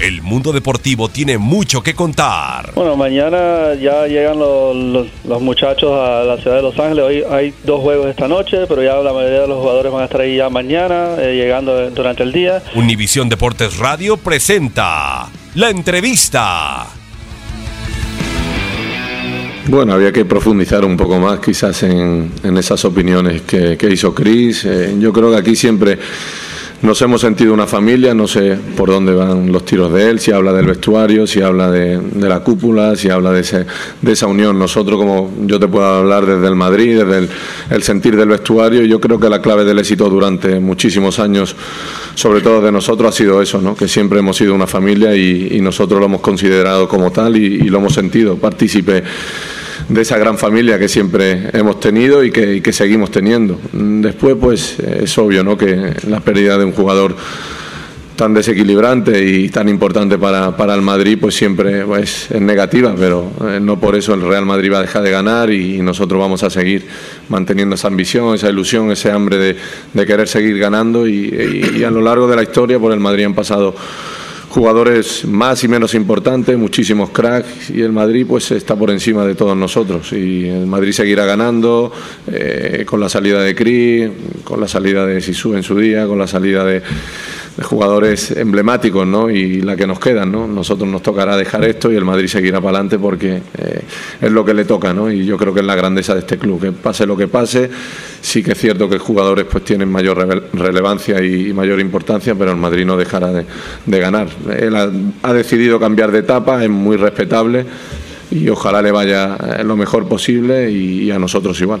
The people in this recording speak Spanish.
El mundo deportivo tiene mucho que contar. Bueno, mañana ya llegan los, los- los muchachos a la ciudad de Los Ángeles. Hoy hay dos juegos esta noche, pero ya la mayoría de los jugadores van a estar ahí ya mañana, eh, llegando durante el día. Univisión Deportes Radio presenta la entrevista. Bueno, había que profundizar un poco más quizás en, en esas opiniones que, que hizo Chris. Eh, yo creo que aquí siempre nos hemos sentido una familia, no sé por dónde van los tiros de él, si habla del vestuario, si habla de, de la cúpula, si habla de, ese- de esa unión. Nosotros, como yo te puedo hablar desde el Madrid, desde el, el sentir del vestuario, yo creo que la clave del éxito durante muchísimos años, sobre todo de nosotros, ha sido eso, ¿no? que siempre hemos sido una familia y, nosotros lo hemos considerado como tal y, y lo hemos sentido partícipe de esa gran familia que siempre hemos tenido y que, seguimos teniendo. Después, pues es obvio ¿no? que la pérdida de un jugador tan desequilibrante y tan importante para, para el Madrid, pues siempre pues, es negativa, pero eh, no por eso el Real Madrid va a dejar de ganar y, nosotros vamos a seguir manteniendo esa ambición, esa ilusión, ese hambre de, de querer seguir ganando y, a lo largo de la historia por el Madrid han pasado jugadores más y menos importantes, muchísimos cracks y el Madrid pues está por encima de todos nosotros. Y el Madrid seguirá ganando eh, con la salida de Cris, con la salida de Sisu en su día, con la salida de, jugadores emblemáticos ¿no? y la que nos quedan. ¿no? Nosotros nos tocará dejar esto y el Madrid seguirá para adelante porque eh, es lo que le toca ¿no? y yo creo que es la grandeza de este club, que pase lo que pase, sí que es cierto que jugadores pues tienen mayor rele- relevancia y, mayor importancia, pero el Madrid no dejará de, ganar. Él ha, decidido cambiar de etapa, es muy respetable y ojalá le vaya eh, lo mejor posible y a nosotros igual.